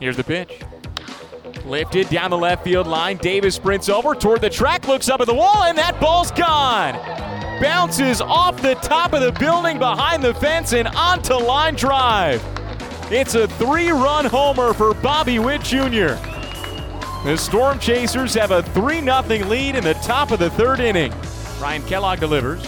Here's the pitch. Lifted down the left field line. Davis sprints over toward the track, looks up at the wall, and that ball's gone. Bounces off the top of the building behind the fence and onto line drive. It's a three run homer for Bobby Witt Jr. The Storm Chasers have a 3 0 lead in the top of the third inning. Ryan Kellogg delivers.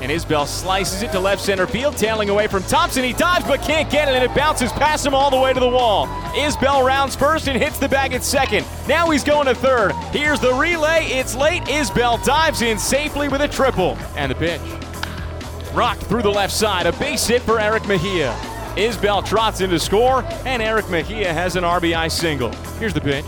And Isbel slices it to left center field, tailing away from Thompson. He dives but can't get it, and it bounces past him all the way to the wall. Isbel rounds first and hits the bag at second. Now he's going to third. Here's the relay. It's late. Isbel dives in safely with a triple. And the pitch. Rocked through the left side. A base hit for Erick Mejia. Isbel trots in to score, and Erick Mejia has an RBI single. Here's the pitch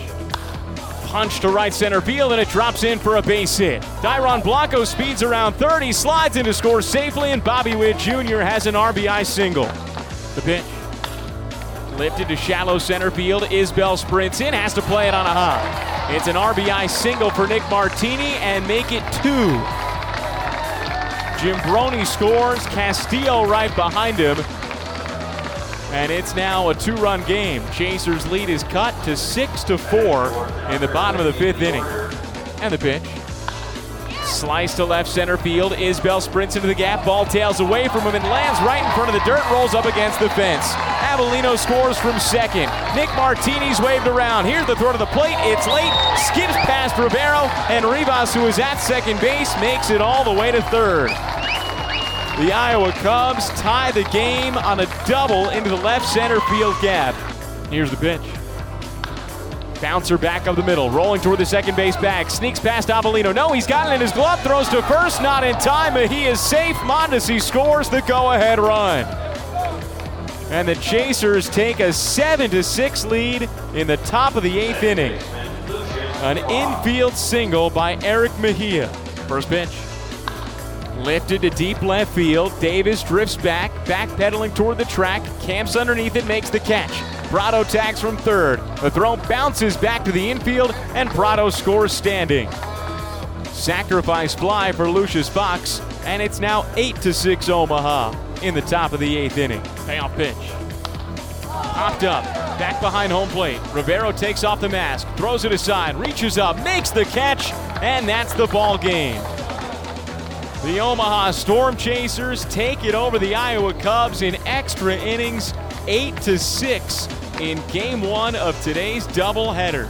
punch to right center field, and it drops in for a base hit. Dairon Blanco speeds around third. He slides into score safely, and Bobby Witt Jr. has an RBI single. The pitch. Lifted to shallow center field. Isbel sprints in, has to play it on a hop. It's an RBI single for Nick Martini and make it two. Jim Brony scores, Castillo right behind him. And it's now a two-run game. Chasers lead is cut to six to four in the bottom of the fifth inning. And the pitch. Slice to left center field. Isbel sprints into the gap. Ball tails away from him and lands right in front of the dirt. Rolls up against the fence. Avellino scores from second. Nick Martini's waved around. Here's the throw to the plate. It's late. Skips past Rivero. And Rivas, who is at second base, makes it all the way to third. The Iowa Cubs tie the game on a double into the left center field gap. Here's the pitch. Bouncer back up the middle, rolling toward the second base bag. Sneaks past Avellino. No, he's got it in his glove. Throws to first, not in time, but he is safe. Mondesi scores the go-ahead run. And the Chasers take a 7 to 6 lead in the top of the eighth inning. An infield single by Erick Mejia. First pitch. Lifted to deep left field. Davis drifts back, backpedaling toward the track. Camps underneath it, makes the catch. Pratto tags from third. The throw bounces back to the infield, and Pratto scores standing. Sacrifice fly for Lucius Fox, and it's now 8 to 6 Omaha in the top of the eighth inning. Payoff pitch. Popped up, back behind home plate. Rivero takes off the mask, throws it aside, reaches up, makes the catch, and that's the ball game. The Omaha Storm Chasers take it over the Iowa Cubs in extra innings, 8 to 6 in game 1 of today's doubleheader.